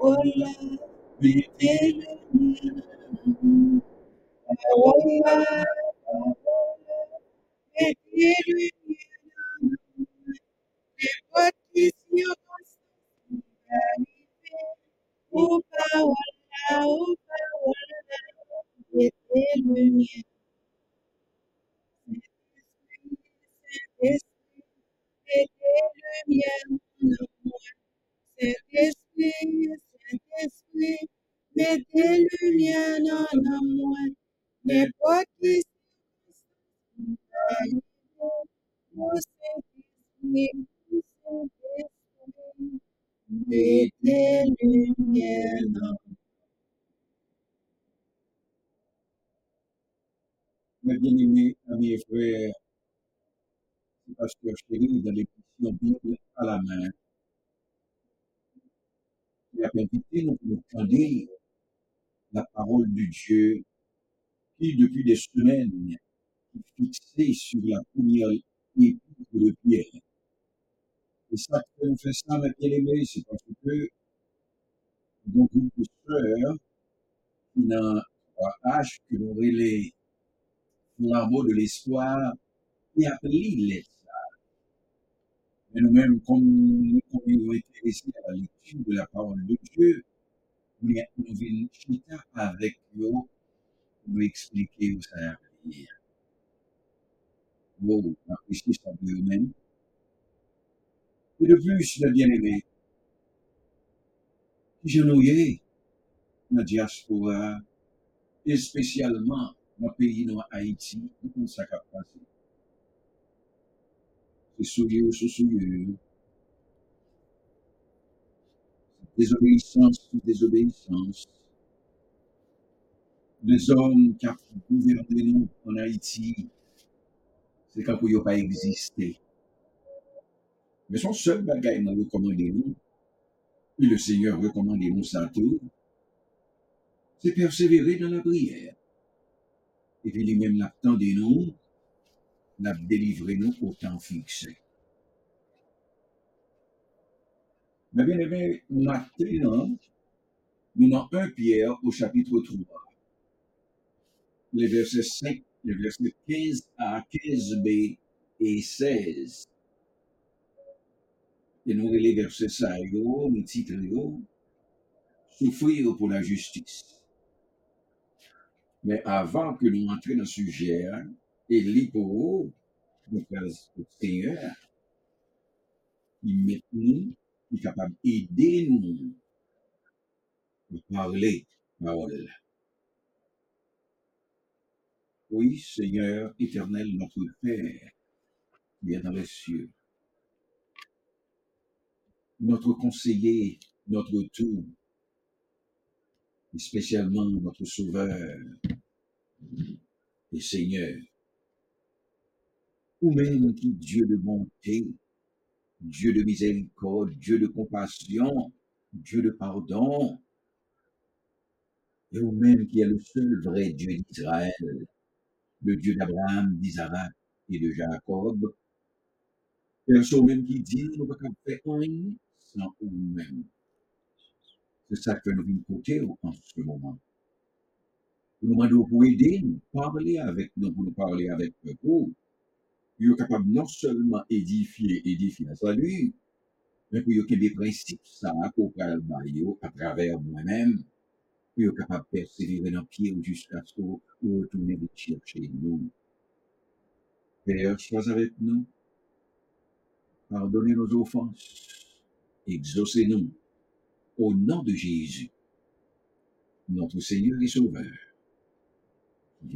ola me la Dans l'émission Bible à la main. Il a invité nous pour entendre la parole de Dieu qui, depuis des semaines, est fixée sur la première épître de Pierre. Et ça, nous fait ça, mes bien-aimés, c'est parce que avons une sœur qui n'a pas âge que nous les flambeaux de l'espoir et appelé les Mais nous-mêmes, comme nous avons été ici à la lecture de la parole de Dieu, nous nous venons chita avec eux nous expliquer où ça dire. Wow, apprécier ça de eux-mêmes. Et de plus, le bien-aimé, y dans la diaspora, et spécialement dans le pays de Haïti, nous ça qui a passé. Souillé, c'est souillé. Désobéissance, sous désobéissance. Les hommes qui ont gouverné nous en Haïti, c'est quand ils n'ont pas existé. Mais son seul bagage m'a recommandé nous, et le Seigneur recommande nous ça tout, c'est persévérer dans la prière. Et puis lui-même l'attendait nous, l'a délivré nous au temps fixé. Mais bien aimé, maintenant, nous avons 1 Pierre au chapitre 3, les versets 5, les versets 15 à 15b et 16. Et nous les versets ça, nous titres, yo, souffrir pour la justice. Mais avant que nous entrions dans ce sujet, et l'hypo, nous le Seigneur, il met nous, il est capable d'aider nous à parler parole. Oui, Seigneur éternel, notre Père, est dans les cieux, notre conseiller, notre tout, et spécialement notre Sauveur et Seigneur, ou même qui Dieu de bonté, Dieu de miséricorde, Dieu de compassion, Dieu de pardon, et ou même qui est le seul vrai Dieu d'Israël, le Dieu d'Abraham, d'Isaac et de Jacob, personne même qui dit, nous ne pouvons pas faire rien sans nous-mêmes. C'est ça que nous venons côté en ce moment. Nous demandons pour aider, nous parler avec nous, pour nous parler avec vous. Vous êtes capable non seulement édifier, édifier la salut, mais pour que des principes, ça, pour à travers moi-même, vous êtes capable de persévérer dans le pied jusqu'à ce que vous retournez de chercher nous. Père, sois avec nous, pardonnez nos offenses, exaucez-nous, au nom de Jésus, notre Seigneur et Sauveur,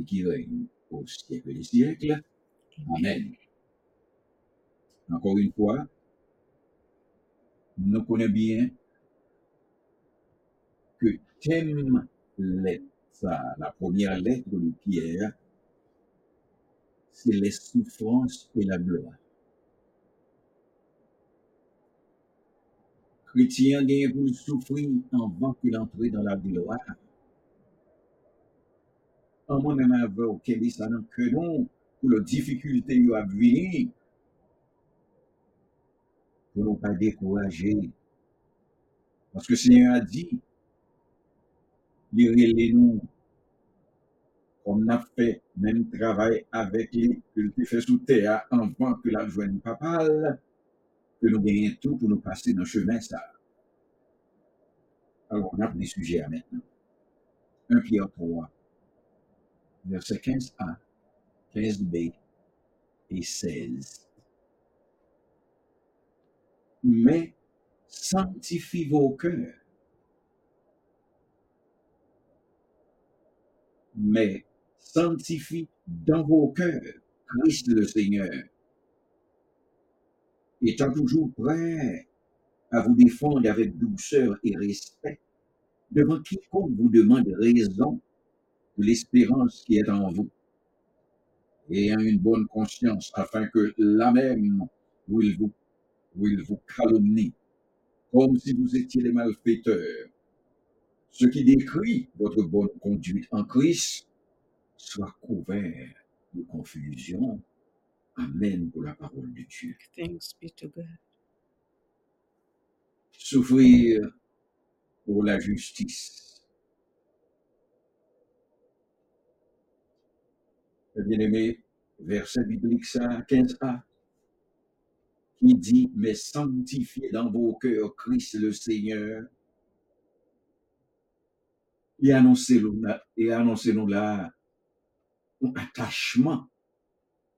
qui règne au siècle des siècles. Amen. Encore une fois, nous connaissons bien que thème ça, la première lettre de Pierre, c'est les souffrances et la gloire. Chrétien gagne pour souffrir avant que l'entrée dans la gloire. En moi-même, avec auquel ça n'a que non, pour les difficultés qui à venir, pour ne pas décourager, Parce que le Seigneur a dit, il nous comme on a fait même travail avec lui, que le fait sous terre avant que la joie ne papale, que nous gagnons tout pour nous passer dans le chemin ça. Alors, on a des sujets à maintenant. 1 Pierre 3, verset 15a, 15b et 16. Mais sanctifie vos cœurs. Mais sanctifie dans vos cœurs Christ le Seigneur, étant toujours prêt à vous défendre avec douceur et respect devant quiconque vous demande raison de l'espérance qui est en vous, ayant une bonne conscience, afin que la même où il vous, où il vous calomnie, comme si vous étiez les malfaiteurs, ce qui décrit votre bonne conduite en Christ, soit couvert de confusion. Amen pour la parole de Dieu. Thanks be to God. Souffrir pour la justice. Bien-aimé, verset biblique ça, 15a, qui dit, mais sanctifiez dans vos cœurs Christ le Seigneur, et annoncez-nous et annoncez-nous là, un attachement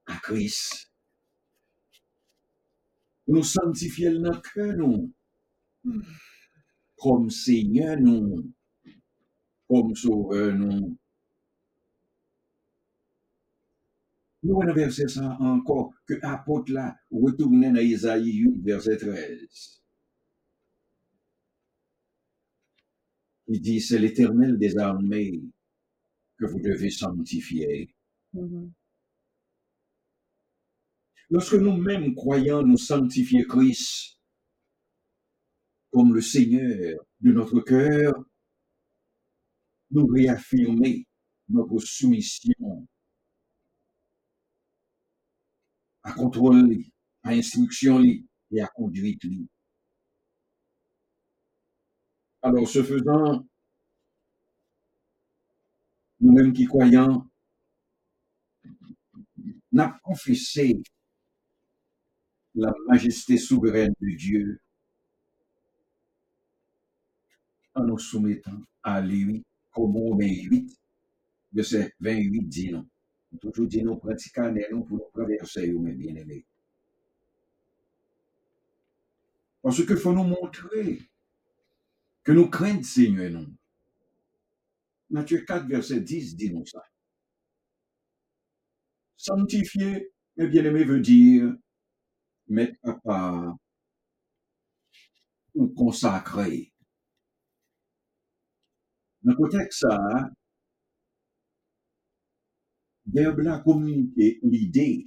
à Christ. Nous sanctifier dans cœur, nous, comme Seigneur, nous, comme Sauveur, nous. Nous allons verser ça encore, que apôtre là, retourner dans Isaïe 8, verset 13. Il dit, c'est l'éternel des armées que vous devez sanctifier. Mhm. Lorsque nous-mêmes croyants nous sanctifier Christ comme le Seigneur de notre cœur, nous réaffirmer notre soumission à contrôle, li, à instruction et à conduite. li. Alors, ce faisant, nous-mêmes qui croyons, n'a confessé la majesté souveraine de Dieu en nous soumettant à lui, comme Romains 8, verset 28 dit non. Toujours dit nous pratiquons nous pour nous traverser, mes bien-aimés. Parce qu'il faut nous montrer que nous craignons Seigneur, non. Matthieu 4, verset 10 dit nous ça. Sanctifier, mes bien-aimés, veut dire mettre à part ou consacrer. Dans le contexte ça, verbe là communiquer l'idée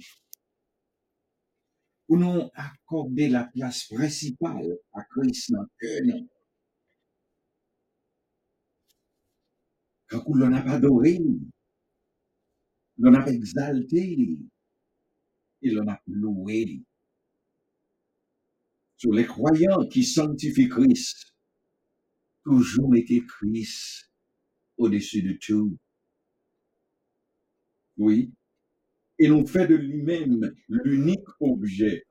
pour nous accorder la place principale à Christ dans le cœur. Quand l'on a adoré, l'on a exalté et l'on a loué. Sur les croyants qui sanctifient Christ, toujours été Christ au-dessus de tout. Oui. Et nous fait de lui-même l'unique objet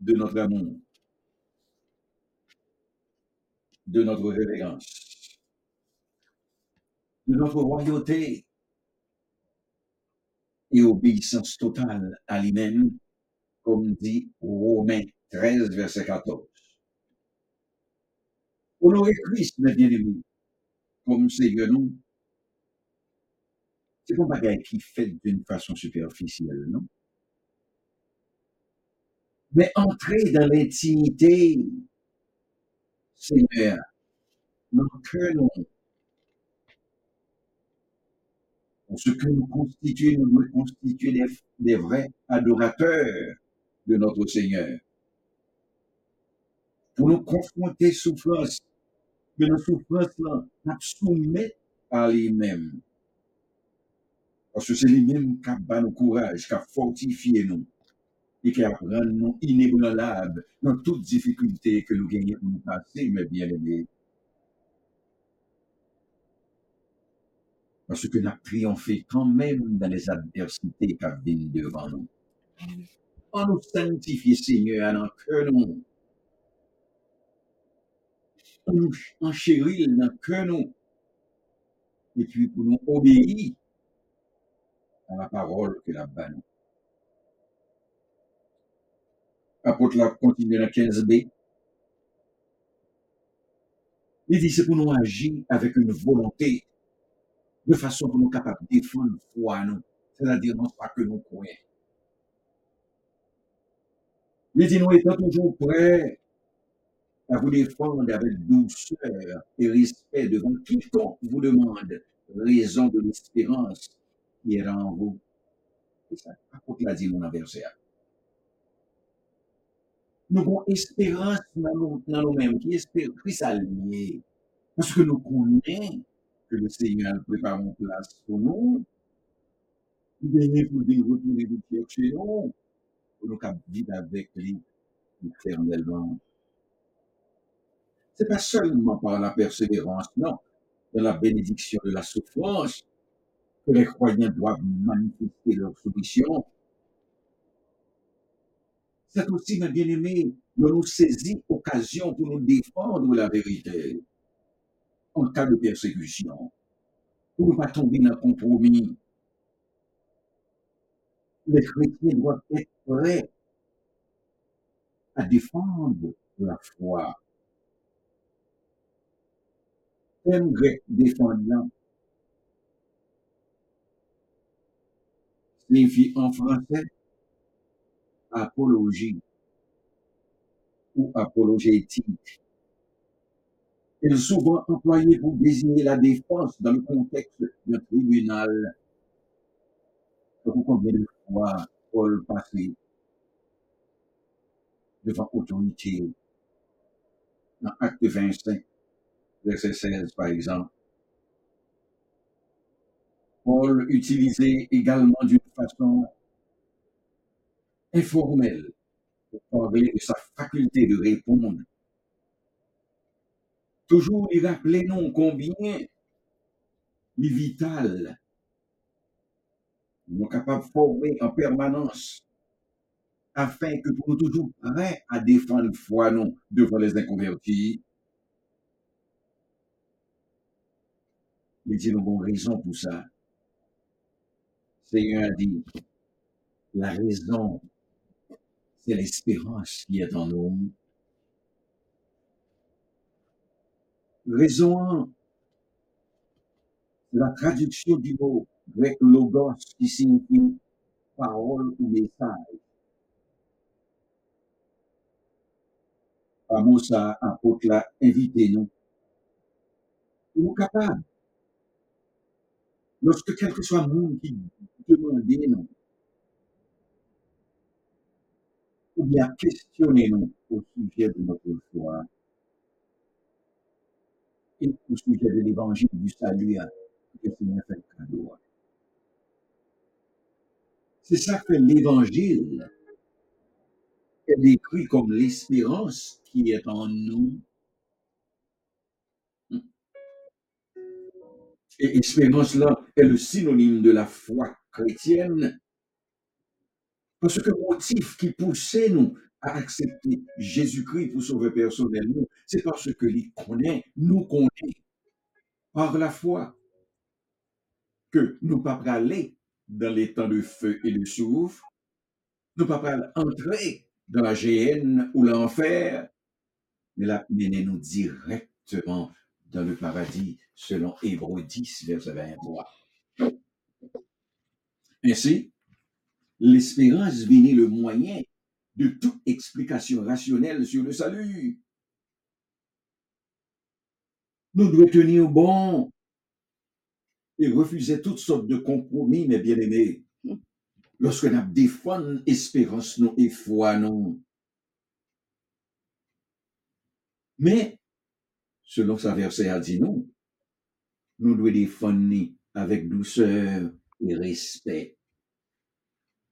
de notre amour, de notre révérence, de notre royauté et obéissance totale à lui-même, comme dit Romains 13, verset 14. Honorer Christ, mes bien-aimés, comme Seigneur nous, c'est pas un bagage qui fait d'une façon superficielle, non? Mais entrer dans l'intimité, Seigneur, le cœur, nous, pour ce que nous constituons, nous constituer des, vrais adorateurs de notre Seigneur. Pour nous confronter souffrance, que nos souffrances là, nous à lui-même. Parce que c'est lui-même qui a donné nous courage, qui a fortifié nous. et qui rend nous inébranlables dans toute difficulté que nous gagnons pour nous passer, mes bien-aimés. Parce que nous avons triomphé quand même dans les adversités qui viennent devant nous. On nous sanctifie, Seigneur, dans le cœur nous. On nous enchérit dans le cœur nous. Et puis pour nous obéir à la parole que la banne. Apôtre la continue dans 15b. Il dit c'est pour nous agir avec une volonté de façon pour nous capables de défendre foi nous. C'est-à-dire non pas que nous croyons. Il dit nous étant toujours prêts à vous défendre avec douceur et respect devant quiconque vous demande raison de l'espérance qui est en vous. C'est ça. Apôtre l'a dit mon adversaire. Nous avons espérance dans nous- dans nous-mêmes, qui espère Christ allié. Parce que nous connaissons que le Seigneur prépare une place pour nous. Il vient pour dire retourner de chercher nous, pour nous vivre avec lui éternellement. C'est pas seulement par la persévérance, non, dans la bénédiction de la souffrance que les croyants doivent manifester leur soumission. C'est aussi, mes bien-aimés, de nous saisir occasion pour nous défendre la vérité en cas de persécution, pour ne pas tomber dans le compromis. Les chrétiens doivent être prêts à défendre la foi. Thème grec défendant signifie en français apologie ou apologétique. Elle est souvent employée pour désigner la défense dans le contexte d'un tribunal. Vous combien de fois Paul passait devant autorité? Dans Acte 25, verset 16 par exemple. Paul utilisait également d'une façon informelle pour parler de sa faculté de répondre. Toujours lui rappeler non combien il est vital, nous sommes capables de former en permanence afin que nous toujours prêts à défendre foi non devant les inconvertis. Il dit nous avons raison pour ça? Seigneur a dit, la raison, c'est l'espérance qui est en nous. Raison, la traduction du mot grec logos qui signifie parole ou message. Par mot ça, apôtre l'a invité nous. Nous sommes capables, lorsque quel que soit le monde qui demande nous, ou bien questionner nous au sujet de notre foi et au sujet de l'évangile du salut que le Seigneur fait cadeau? C'est ça que l'évangile est décrit comme l'espérance qui est en nous. Et espérance là est le synonyme de la foi chrétienne parce que le motif qui poussait nous à accepter Jésus-Christ pour sauver personnellement, c'est parce que il connaît, nous connaît par la foi que nous pas aller dans les temps de feu et de souffle, nous pas entrer dans la géhenne ou l'enfer, mais la nous directement dans le paradis selon Hébreux 10, verset 23. Ainsi, l'espérance venait le moyen de toute explication rationnelle sur le salut. Nous devons tenir bon et refuser toutes sortes de compromis, mes bien-aimés, lorsque nous défendons espérance non et foi non. Mais, selon sa verset a nous devons défendre avec douceur et respect.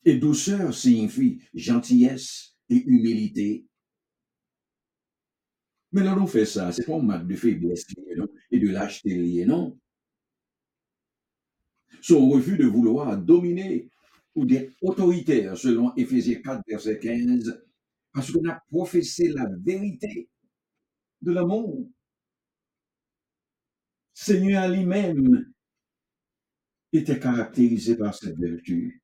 Et douceur signifie gentillesse et humilité. Mais là, fait ça, c'est pas un marque de faiblesse non, et de lâcheté non? Son refus de vouloir dominer ou d'être autoritaire, selon Éphésiens 4, verset 15, parce qu'on a professé la vérité de l'amour. Seigneur lui-même était caractérisé par cette vertu.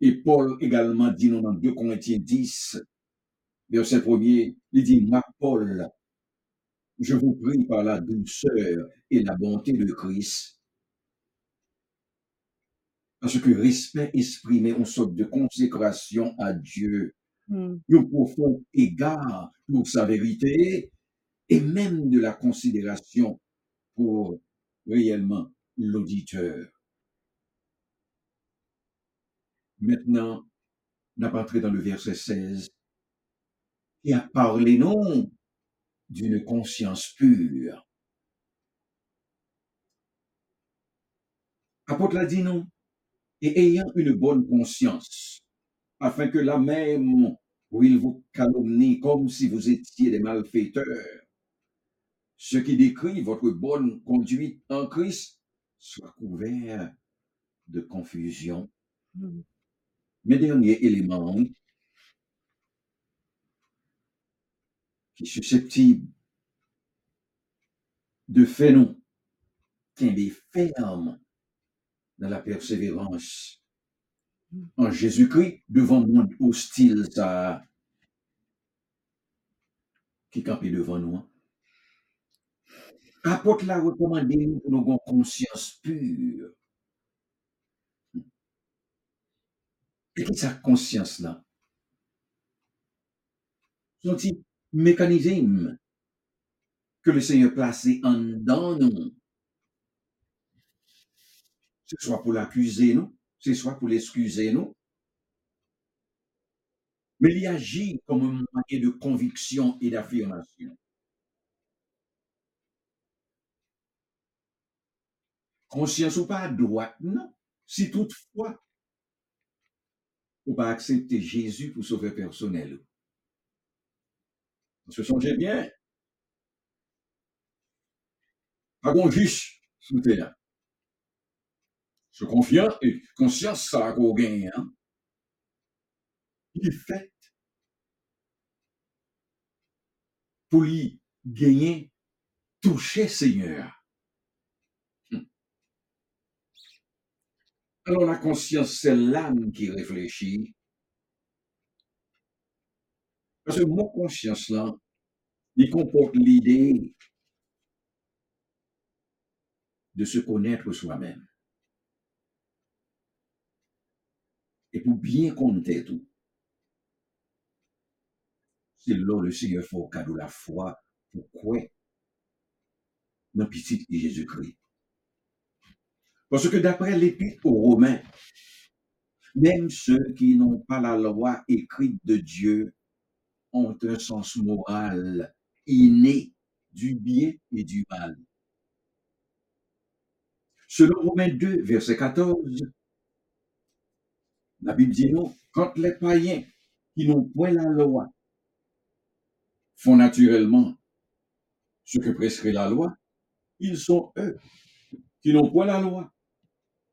Et Paul également dit dans 2 Corinthiens 10, verset 1er, il dit, moi, Paul, je vous prie par la douceur et la bonté de Christ, parce que respect exprimé en sorte de consécration à Dieu, Mm. un profond égard pour sa vérité et même de la considération pour réellement l'auditeur. Maintenant, on a entré dans le verset 16 et a parlé non d'une conscience pure. Apôtre l'a dit non. Et ayant une bonne conscience, afin que la même où il vous calomnie comme si vous étiez des malfaiteurs, ce qui décrit votre bonne conduite en Christ soit couvert de confusion. Mm. Mes derniers éléments qui sont susceptibles de faire nous des fermes dans la persévérance Mm. en Jésus-Christ devant le monde hostile ça qui campait devant nous. Apôtre l'a recommandé pour nous avoir conscience pure. Et qui sa conscience là? Son petit mécanisme que le Seigneur placé en dedans nous. C'est soit pour l'accuser nous, c'est soit pour l'excuser nous. Mais il agit comme un moyen de conviction et d'affirmation. Conscience ou pas droite, non. Si toutefois, ou pas accepter Jésus pour sauver personnel. Parce que bien, pas bon juste sous terre. Se et conscience ça qu'on gagne, hein. Il fait pour lui gagner, toucher Seigneur. Alors la conscience, c'est l'âme qui réfléchit. Parce que mon conscience là, il comporte l'idée de se connaître soi-même. Et pour bien compter tout, c'est là le Seigneur faut cadeau la foi. Pourquoi? Dans petit Jésus-Christ. Parce que d'après l'épître aux Romains, même ceux qui n'ont pas la loi écrite de Dieu ont un sens moral inné du bien et du mal. Selon Romains 2, verset 14, la Bible dit non, quand les païens qui n'ont point la loi font naturellement ce que prescrit la loi, ils sont eux qui n'ont point la loi,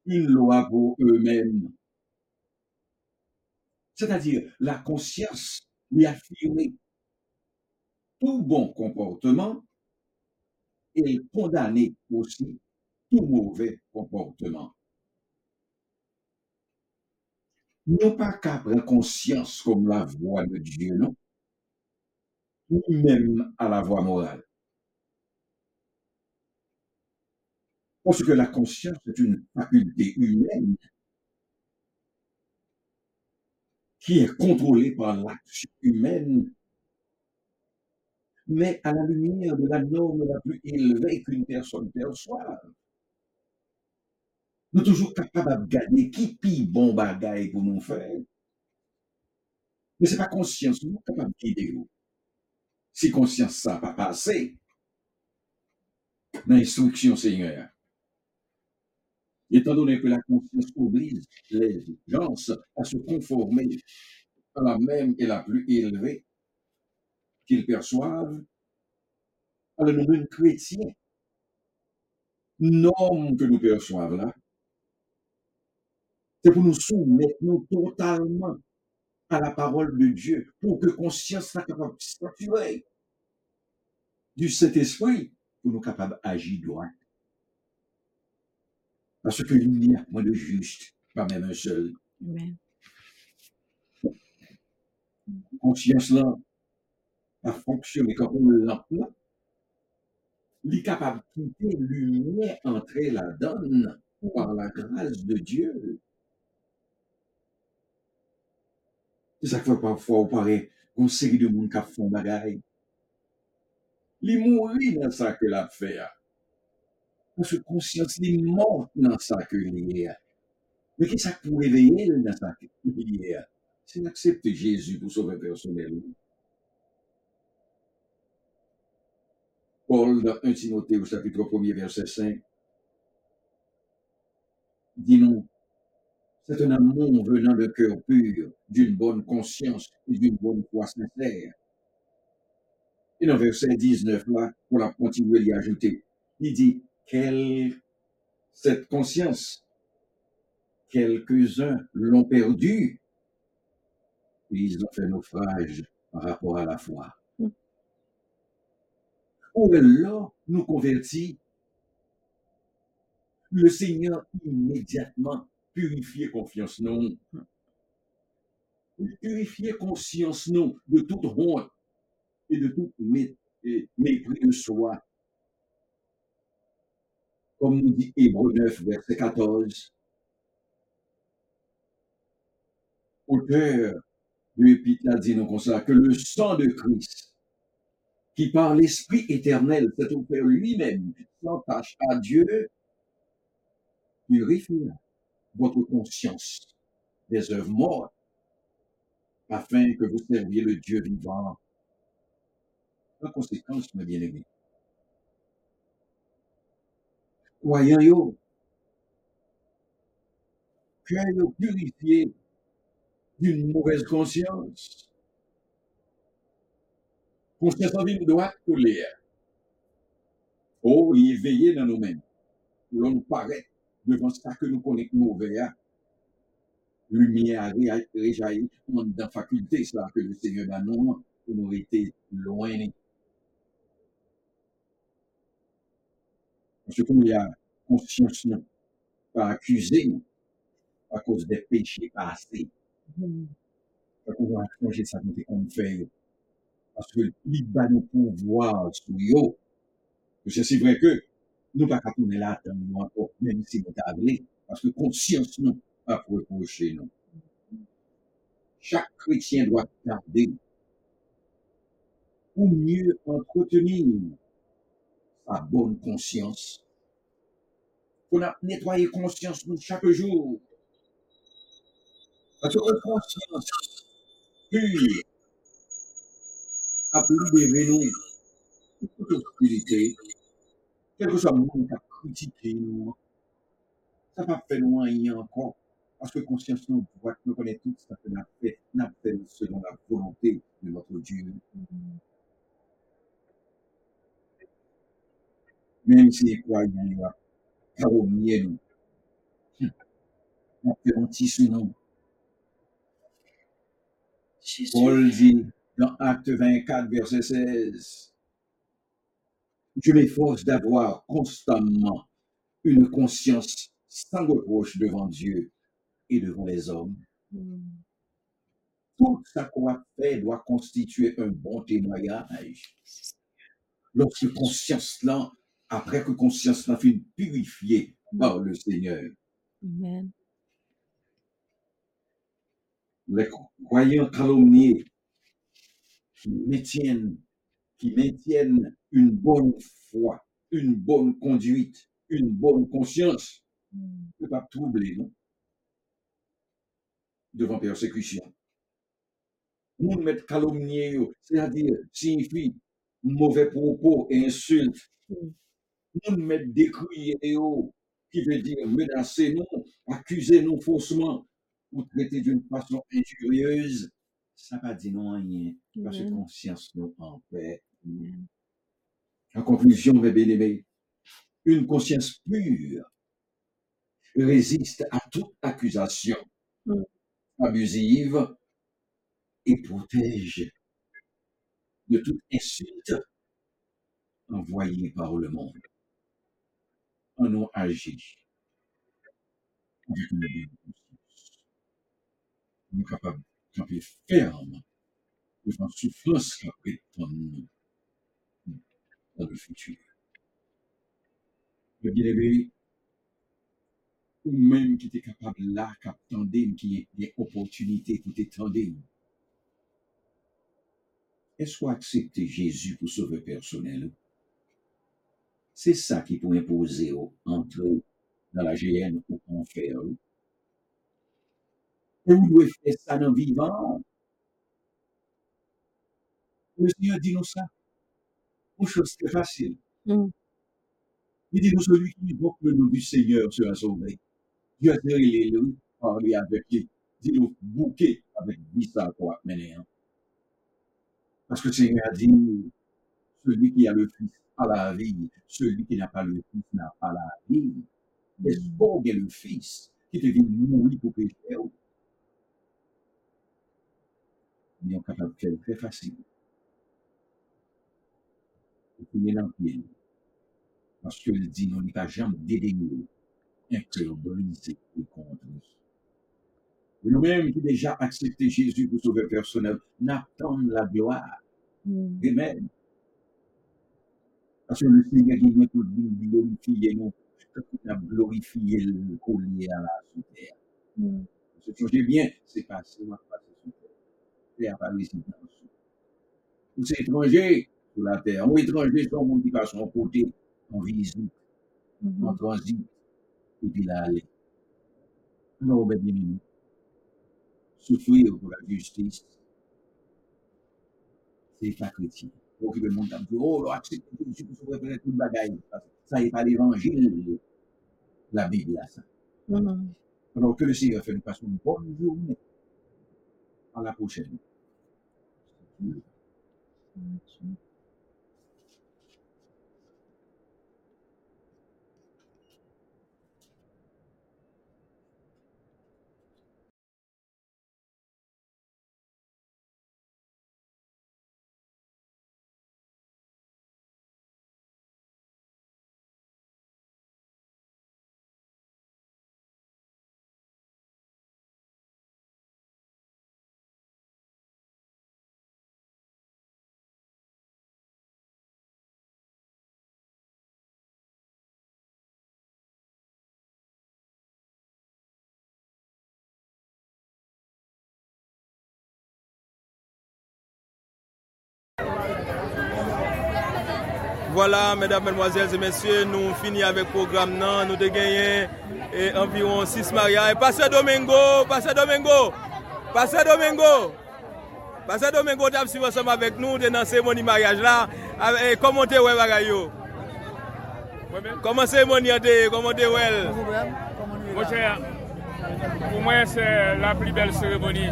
une loi pour eux-mêmes. C'est-à-dire la conscience lui affirmer tout bon comportement et condamner aussi tout mauvais comportement. Non pas qu'à conscience comme la voix de Dieu, non, ni même à la voix morale. Parce que la conscience est une faculté humaine qui est contrôlée par l'action humaine, mais à la lumière de la norme la plus élevée qu'une personne perçoit. Nous toujours capables de garder qui pille bon bagaille pour nous faire. Mais c'est pas conscience, nous sommes capables de guider. Si conscience ça n'a pas passé dans l'instruction Seigneur, Étant donné que la conscience oblige les gens à se conformer à la même et la plus élevée qu'ils perçoivent, alors nous-mêmes chrétiens, normes que nous perçoivons là, c'est pour nous soumettre nous totalement à la parole de Dieu, pour que conscience soit capable de statuer du Saint-Esprit, pour nous capables d'agir droit. Parce qu'il n'y a point de juste, pas même un seul. Amen. Conscience là a fonctionné comme. Il est capable de quitter lumière, entrer la donne par la grâce de Dieu. C'est ça que parfois, on paraît, une série de monde qui font bagaille. Il mourit dans ça que l'a fait. Que conscience, il mort que il Mais qu'est-ce que pour réveiller dans ça que il est? C'est d'accepter Jésus pour sauver personnel. Paul, dans 1 Timothée, au chapitre 1er, verset 5, dit non, c'est un amour venant de cœur pur, d'une bonne conscience et d'une bonne foi sincère. Et dans verset 19, là, pour la continuer, il y ajouter, il dit, quelle, cette conscience, quelques-uns l'ont perdue, et ils ont fait naufrage par rapport à la foi. Où est là, nous convertit, le Seigneur immédiatement purifier confiance non. Purifier conscience non de toute honte et de tout mépris de soi. Comme nous dit Hébreu 9, verset 14. Auteur de l'Épître a dit nous comme ça, que le sang de Christ, qui par l'Esprit éternel s'est offert lui-même sans tâche à Dieu, purifiera votre conscience des œuvres mortes, afin que vous serviez le Dieu vivant. En conséquence, mes bien-aimés, croyant yo, cœur purifié d'une mauvaise conscience, conscience en vie droite colère. Oh, est veillé dans nous-mêmes. L'on nous paraît devant ça que nous connaissons mauvais, hein. lumière a ré- réjailli dans la faculté, ça que le Seigneur a nous, nous été loin. Parce il y a conscience, non, pas accusé, non, à cause des péchés passés. Fait qu'on va changer ça qu'on fait. Parce que il va nous pouvoir sur yo. Parce que c'est vrai que nous pas qu'à tourner là nous encore, même si nous t'avons parce que conscience nous a pour reprocher nous. Chaque chrétien doit garder ou mieux entretenir sa bonne conscience. Qu'on a nettoyé conscience nous chaque jour. Parce que conscience pure a libérer nous de toute obscurité, quel que soit le monde qui a critiqué nous, ça va faire nous rien encore. Parce que conscience nous voit nous connaît tout que nous avons fait, avons fait selon la volonté de notre Dieu. Même si les croyants ils ont calomnié nous, on fait mentir. Paul dit dans Acte 24, verset 16, Je m'efforce d'avoir constamment une conscience sans reproche devant Dieu et devant les hommes. Mhm. Tout ça qu'on a fait doit constituer un bon témoignage. Lorsque conscience là, après que conscience là fut purifiée par le Seigneur, Amen. les croyants calomniés qui maintiennent, qui maintiennent une bonne foi, une bonne conduite, une bonne conscience, Mhm. ne pas troubler, non, devant persécution. Moun mettre calomnier, c'est-à-dire signifie mauvais propos et insultes. Mhm. Moun mettre décrier, yo, qui veut dire menacer nous, accuser nous faussement ou traiter d'une façon injurieuse, ça va dire non rien, parce que Amen. conscience nous en paix. Amen. En conclusion, mes bien-aimés, une conscience pure résiste à toute accusation Mm. abusive et protège de toute insulte envoyée par le monde. On a agi avec une bonne conscience. On est capable de camper ferme devant souffrance qui nous dans le futur. Le bien-aimé, ou même qui était capable là, qui attendait, qui ait des opportunités pour t'étendre. Est-ce qu'on accepte Jésus pour sauver personnel? C'est ça qui peut imposer entrer dans la GN ou enfer. Et vous devez faire ça dans le vivant. Le Seigneur dit nous ça. Une chose très facile. Mm. Il dit nous celui qui invoque le nom du Seigneur sera sauvé. Dieu a dit lui, parler avec lui. Dit nous bouquer avec 10 à quoi maintenant. Parce que le Seigneur a dit, celui qui a le Fils a la vie, celui qui n'a pas le Fils n'a pas la vie. Est-ce qu'on a le Fils qui te vient mourir pour pécher? Mais on est capable de faire très facile. Et puis, il est. Parce qu'il dit, non, il n'a jamais dédaigné un cœur brisé et contre nous-mêmes qui déjà accepté Jésus pour sauver personnel, n'attendons la gloire. Mm. Amen. Parce que le Seigneur qui vient pour nous glorifier, nous, il a glorifié le collier à la sous terre. Mm. Ce que j'ai bien, c'est passé, on va passer sous terre. C'est à Paris, c'est dans le sud. Ou c'est étranger sur la terre. Ou étranger, c'est un monde qui passe en côté, en visite, en Mhm. transit, et puis là, aller. Alors, ben, bien aimé, souffrir pour la justice, c'est pas chrétien. Donc, le monde a dit, oh, là, accepte Jésus pour sauver peut-être toute bagaille. Ça n'est pas l'évangile, la Bible, là, ça. Mhm. Alors que le Seigneur fait nous passer une bonne journée. À la prochaine. Voilà, mesdames, mesdemoiselles et messieurs, nous finissons avec le programme. nan. Nous avons gagné environ 6 mariages. Pasteur Domingo, Pasteur Domingo, Pasteur Domingo, Pasteur Domingo, tu as suivi ensemble avec nous dans la cérémonie mariage là. Comment tu es, bagay yo? Comment cérémonie est, comment tu es, Mon cher, pour moi, c'est la plus belle cérémonie.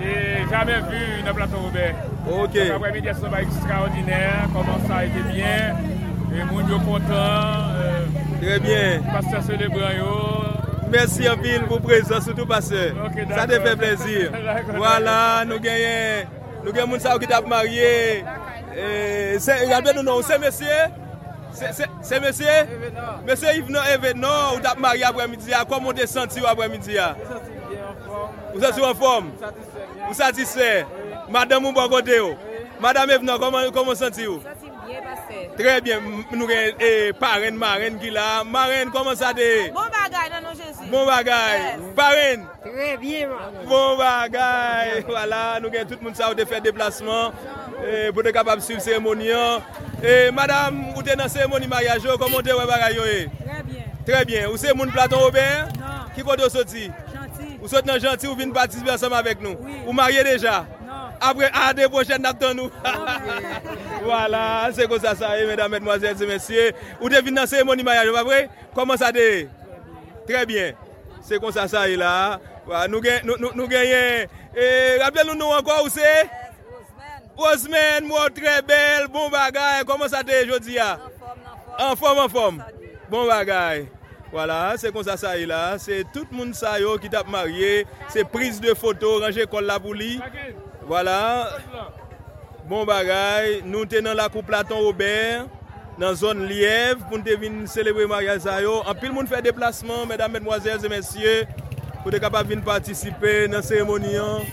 E jamen vu nan plato Robert. Ok. Apre mi diasyon ba ekstraordinèr, koman sa ete bien, moun yo kontan. Trè bien. Pastor Selebran yo. Mersi anpil pou prezant, soutou pastor. Ok, d'accord. Sa te fe plezir. D'accord. Wala, nou genyen, nou gen moun sa ou ki tap marye. E, se, yadbe nou nou, se mesye? Se mesye? Mesye Yvenon Evenon ou tap marye apre midi ya, komon te senti ou apre midi ya? Ou se sou en form? Ou se sou en form? Ou satisfè? Madame ou bon kote yo? Madame Evna, koman santi yo? Santi mbyè basè. Trè byè, nou gen eh, paren, maren ki la. Maren, koman sa de? Bon bagay nan nou jensi. Bon bagay. Yes. Paren? Trè byè man. Bon bagay. Wala, voilà, nou gen tout moun sa ou te fè deplasman. Eh, pou te kapab suiv seremonian. Eh, madame, ou te nan seremoni mariage yo, koman te wè bagay yo e? Eh? Trè byè. Trè byè. Ou se moun platon obè? Nan. Ki kote yo soti? Nan. Vous dans gentil, vous venez participer ensemble avec nous. Oui. Vous mariez déjà Non. Après, à des prochaines, nous nous. voilà, c'est comme ça, ça, eh, mesdames, mesdemoiselles et messieurs. Vous devez dans la cérémonie mariage, pas vrai? Comment ça dit Très bien. Se kon sa sa e la. Wa, Nou gen- nou- nou- nou genyen. E, rappele nou nou anko ou se? Osman, mou tre bel, bon bagay. Koman sa te jodi ya? En form, en form. Bon bagay. Voilà, se kon sa sa e la. Se tout moun sa yo ki tap marye. Se prise de foto, ranger kol la pou li. Voilà. Bon bagay, nou te nan la kou Platon Robert, nan zon Liev, pou nou te vin celebre mariage sa yo. An pil moun fè deplasman, mesdames, mesdemoiselles et messieurs, pou te kapap vin participe nan seremonian.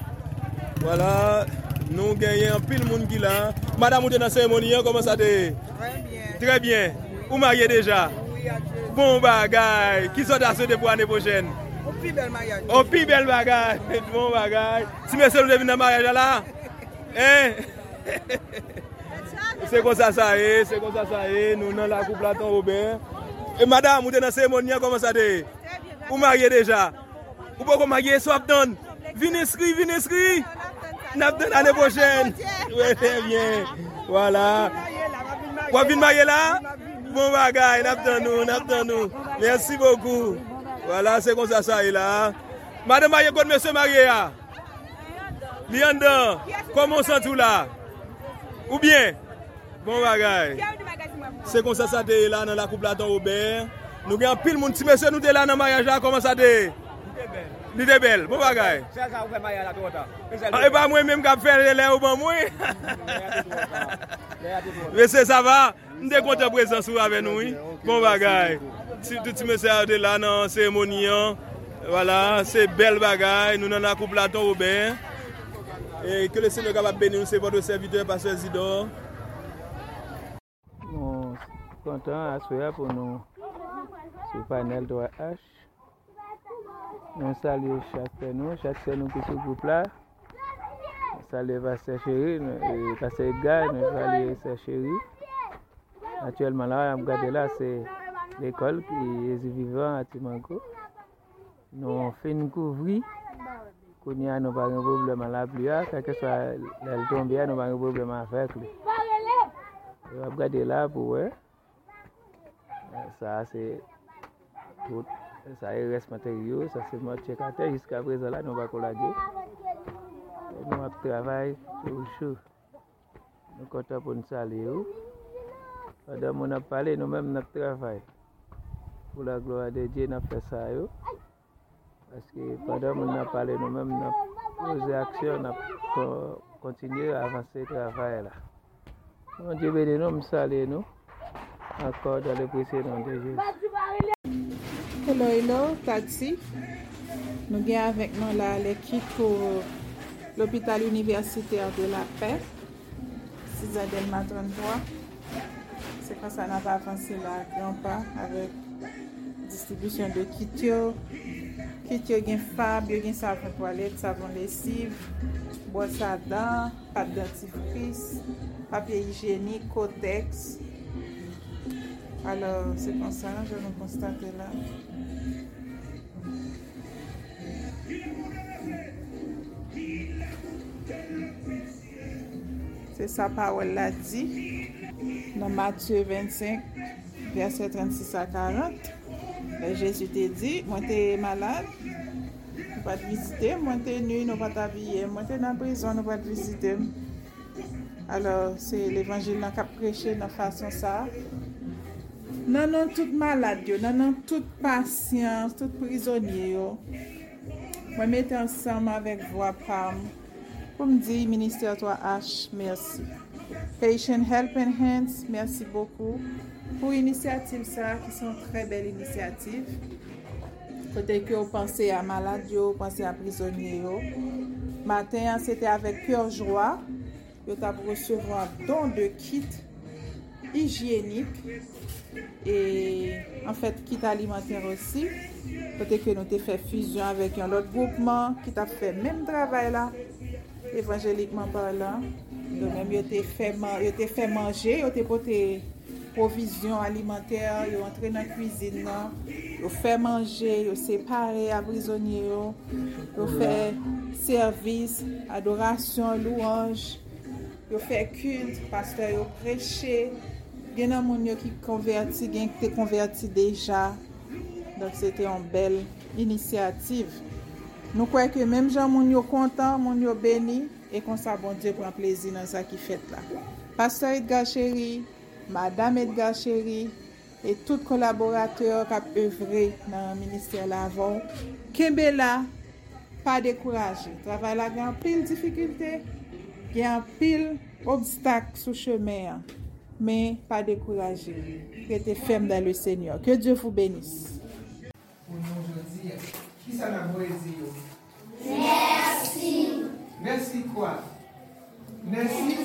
Voilà, nou genyen an pil moun ki la. Madame ou te nan seremonian, koman sa te? Très bien. Très bien. Ou mariye deja? Oui. bon bagay. Ki sot aswe de pou ane pochen? O pi bel bagay. O pi bel bagay. Bon bagay. Ti mè se nou devine nan bagay ala? Eh? Se kon sa sa e, se kon sa sa e. Nou nan la koup Platon Robert. E madame, ou te nan seremonia koman sa de? Ou marye deja? Ou pou kon marye swap ton? Vin eskri, vin eskri. Nap ton ane pochen. Ouè, bien. Wala. Wap vin marye la? Bon bagay, nap tan nou, nap tan nou. Mersi bokou. Wala, se kon sa sa e la. Madame Marie kon mese marye ya. Ah. Li an dan, komon san tou la. Ou bien, bon bagay. Se kon sa sa te e la nan la koup la ton Robert. Nou gen pil moun ti mese nou te la nan Marie ja, koman sa te e. Ou te bel. Li te bel, pou bagay? Sel sa ou fe maye la touta. E ba e mwen menm kap fer le ou ban mwen? Ve se sa va? Mde konta prezansou ave nou, pou bagay. Touti mese ade la nan seremonian. Wala, se bel bagay. Nou nan akou platon ou ben. E ke le senyo kap ap beni nou se poto servite paswe zidor. Nou kontan aswe pou nou sou panel 3H. Chaque nous, chaque nous qui le groupe là. Nous saluons Pasteur Chéri, Edgar, nous saluons Pasteur Chéri. Actuellement là, on regarde là, c'est l'école qui est vivant à Timanko. Nous faisons couvrir. Qu'on y a, nous pas de problème à la pluie, quel que soit le tombe, nous pas de problème avec lui. On va regarder là pour voir. Ça, c'est tout. Ça, il reste matériaux. Ça, c'est notre check Jusqu'à présent, là, nous va collager. Et Nous va travailler sur le show. Nous sommes contents pour nous saluer. Pendant que nous avons parlé, nous-mêmes, nous travaillons. Pour la gloire de nous avons fait ça. yo. Parce que pendant que nous avons parlé, nous-mêmes, nous avons posé action, nous avons continué à avancer le travail. Là. Mon Dieu béni nous, nous saluons nous. Encore dans le nom de kolor ilo, tadzi. Nou gen avèk nou la le kit pou l'Hopital Universitaire de la Paix. 6 adèl matron 3. Se kon sa nan pa avanse la gran pa avèk distribusyon de kit yo. Kit yo gen fab, yo gen savon toalet, savon lesiv, bol sa dan, pap dentifris, papye higienik, kotex, Alors, c'est comme ça, je vais nous constater là. C'est sa parole l'a dit. Dans Matthieu 25, verset 36 à 40, Jésus te dit, moi t'es malade, nou pat vizite, mwen te nou, nou pat avye, mwen te nan prizon, nou pat vizite. Alors, se l'Evangile nan kap preche nan fason sa, Nan nan tout malade yo, nan nan tout pasyans, tout prizonye yo. Mwen mette ansam avèk vwa pam. Pou mdi, Ministè 3H, mersi. Patient Help and Hands, mersi bokou. Pou inisiativ sa, ki son tre bel inisiativ. Kote ki yo panse a malade yo, panse a prizonye yo. Maten an, sete avèk pyor jwa. Yo tap resevwa don de kit higienik. E an fèt kit alimenter osi Pote ke nou te fè füzyon avèk yon lot goupman Kit ap fè mèm travay la Evanjelikman parlan Don mèm yo te fè manje Yo te pote provizyon alimenter Yo entre nan kouzine nan Yo fè manje, yo separe a brisonye yo. Yo fè servis, adorasyon, louange. Yo fè kult, pastor yo preche Gen nan moun yo ki konverti, gen ki te konverti deja. Donk se te yon bel inisiativ. Nou kwe ke menm jan moun yo kontan, moun yo beni, e kon sa bon Diyo pran plezi nan sa ki fet la. Pastor Edgar Chéri, Madame Edgar Chéri, e tout kolaborateur kap evre nan minister la avon. Kembe la, pa dekouraje. Travay la gen pil difikilte, gen pil obstak sou cheme an. Men, pa dekouraje. Rete ferme dan le Seigneur. Que Dieu vous bénisse. Qui ça pas? Merci. Merci quoi? Merci.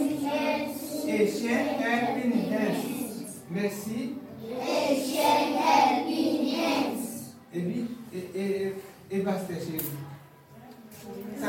Helping Hands. Merci. Helping Hands. Et puis, et, et, et Pasteur Chéri. Ça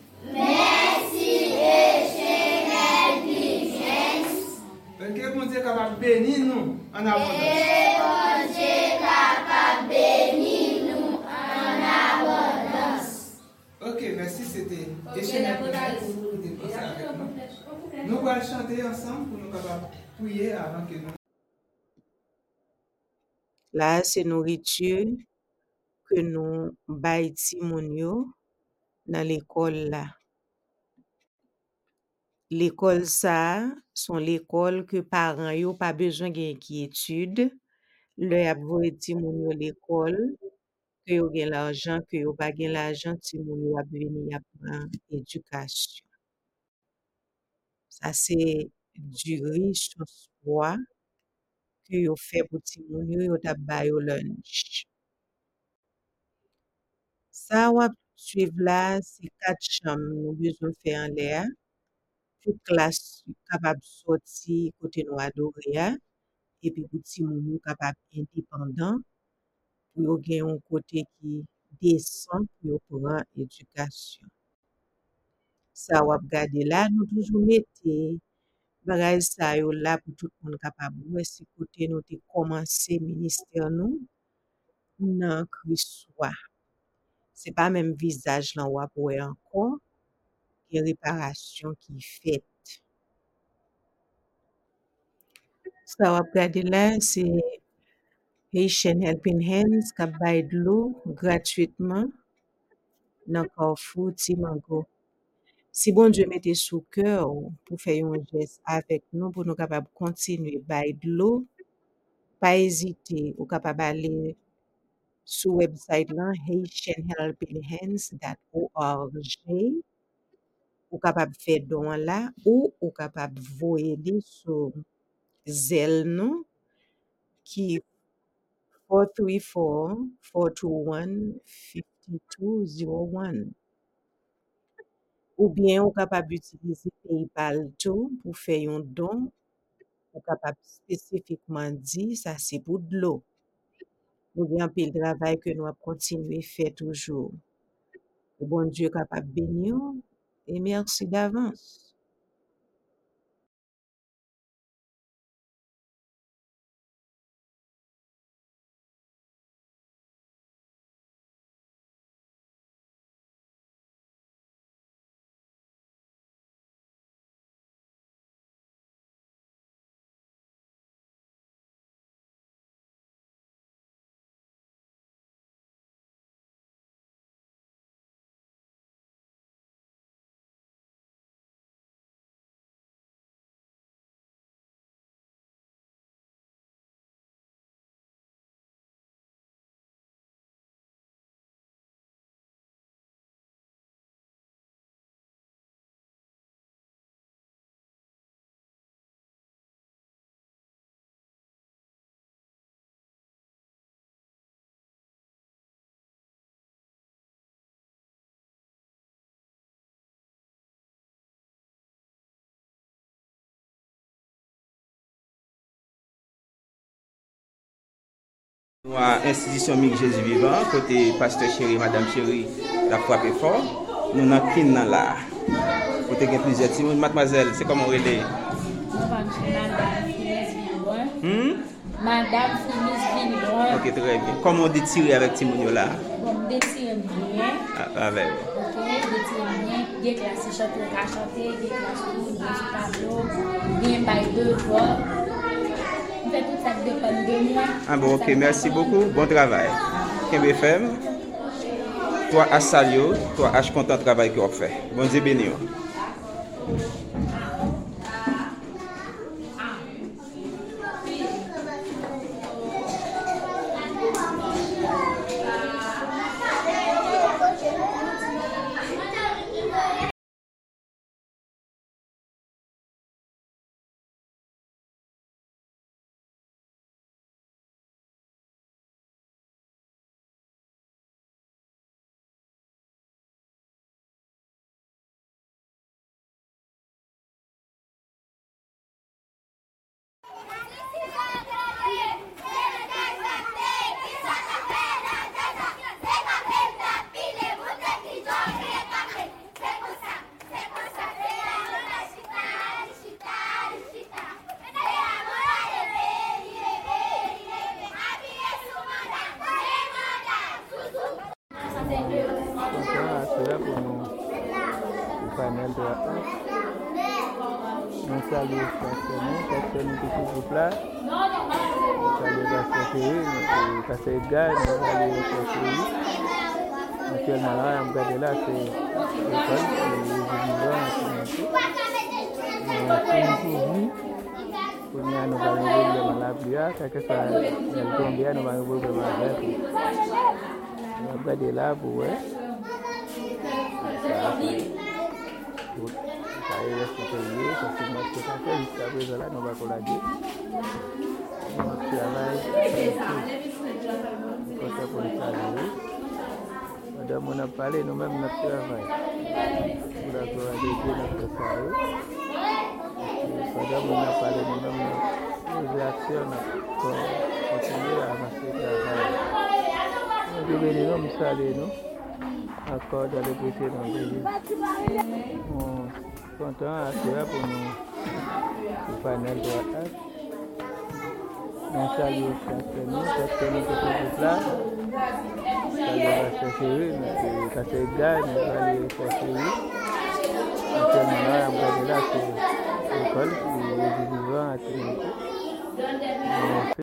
en abondance. Ok, merci, c'était Asian Helping Hands qui était passé avec nous. Nous allons chanter ensemble pour nous capables prier avant que nous. La se nouritur ke nou bay ti moun yo nan l'ekol sa, son l'ekol ke paran yo pa bezwen gen ki etude, le ap voye ti moun yo l'ekol, ke yo gen l'arjan, ke yo pa gen l'arjan, ti moun yo ap veni ap pran edukasyon. Sa se du riche swa ke yo fe pou ti moun yo, yo tap bay yo lunch. Sa wap suiv la, se kat cham nou fe an lè a. tout klas kapab soti kote nou adore ya, epi pou ti moun nou kapab indipendant, pou yo gen yon kote ki desan pou yo pran edukasyon. Sa wap gade la, nou toujou mette bagay sa yo la pou tout moun kapab wè si kote nou te komanse minister nou nan kriswa. Se pa menm vizaj lan wap wè ankon, gen reparasyon ki fet. Sa wap gade la, se Haitian Helping Hands kap bay dlo gratuitman nan Carrefour Timango. Si bon Diyo mette sou kèr pou fè yon jes avèk nou pou nou kapab kontinue bay dlo, pa ezite ou kapab ale sou website lan haitianhelpinghands.org ou kapab fè don la ou ou kapab voye li sou zel nou ki 434-421-5201 ou bien ou kapab utilize PayPal tou pou fè yon don ou kapab spesifikman di sa se pou dlo. Nou gen pil travay ke nou ap kontinue fè toujou. Ou bon Diyo kapab beni yo, e mersi Mwa institisyon Mik Jezu Vivan, kote Pastor Chéri, Madame Chéri, la fwape for, nou nan kin nan la. Kote gen plizye ti moun, matmazel, se koman wè de? Madame Finis Vivan. Ok, tre bien. Koman de tire avèk ti moun yo la? Bon, de tire mwen. Avèk. Ok, de tire mwen, gen klasi chote, ka chote, gen klasi moun, gen sou tablo, gen bay de vò. fè tout sa depan de mwen. Ah bon, ok, mersi bokou, bon travay. Kembe fèm, to a salyo, to a j kontan travay ki wap fè. Bon di beni yo. Nou salye chaste nou, chaste nou ki sou group la. Nou salye Pastor Chéri, nou kase Edgar, nou salye Pastor Chéri. Actuellement la, am gade la se ekol, se Zidizan, se Nantou. Nou fin pou vi, pou ni an nou va yon problem la plia, kake sa el tombe an nou va va li salye. Madame moun ap pale, nou men ap travay. Pou la. Madame kontinye a amase travay. Nou di veni nou msale nou. Akord ale pwete nan veni. Moun kontan asya pou nou pou panel de la H. Nou salye chaste nou, chaste nou ki sou group la. Salye Pastor Chéri, nou kase Edgar, nou salye Pastor Chéri. Actuellement la, am gade la se ekol, se Zidizan ati Nantou.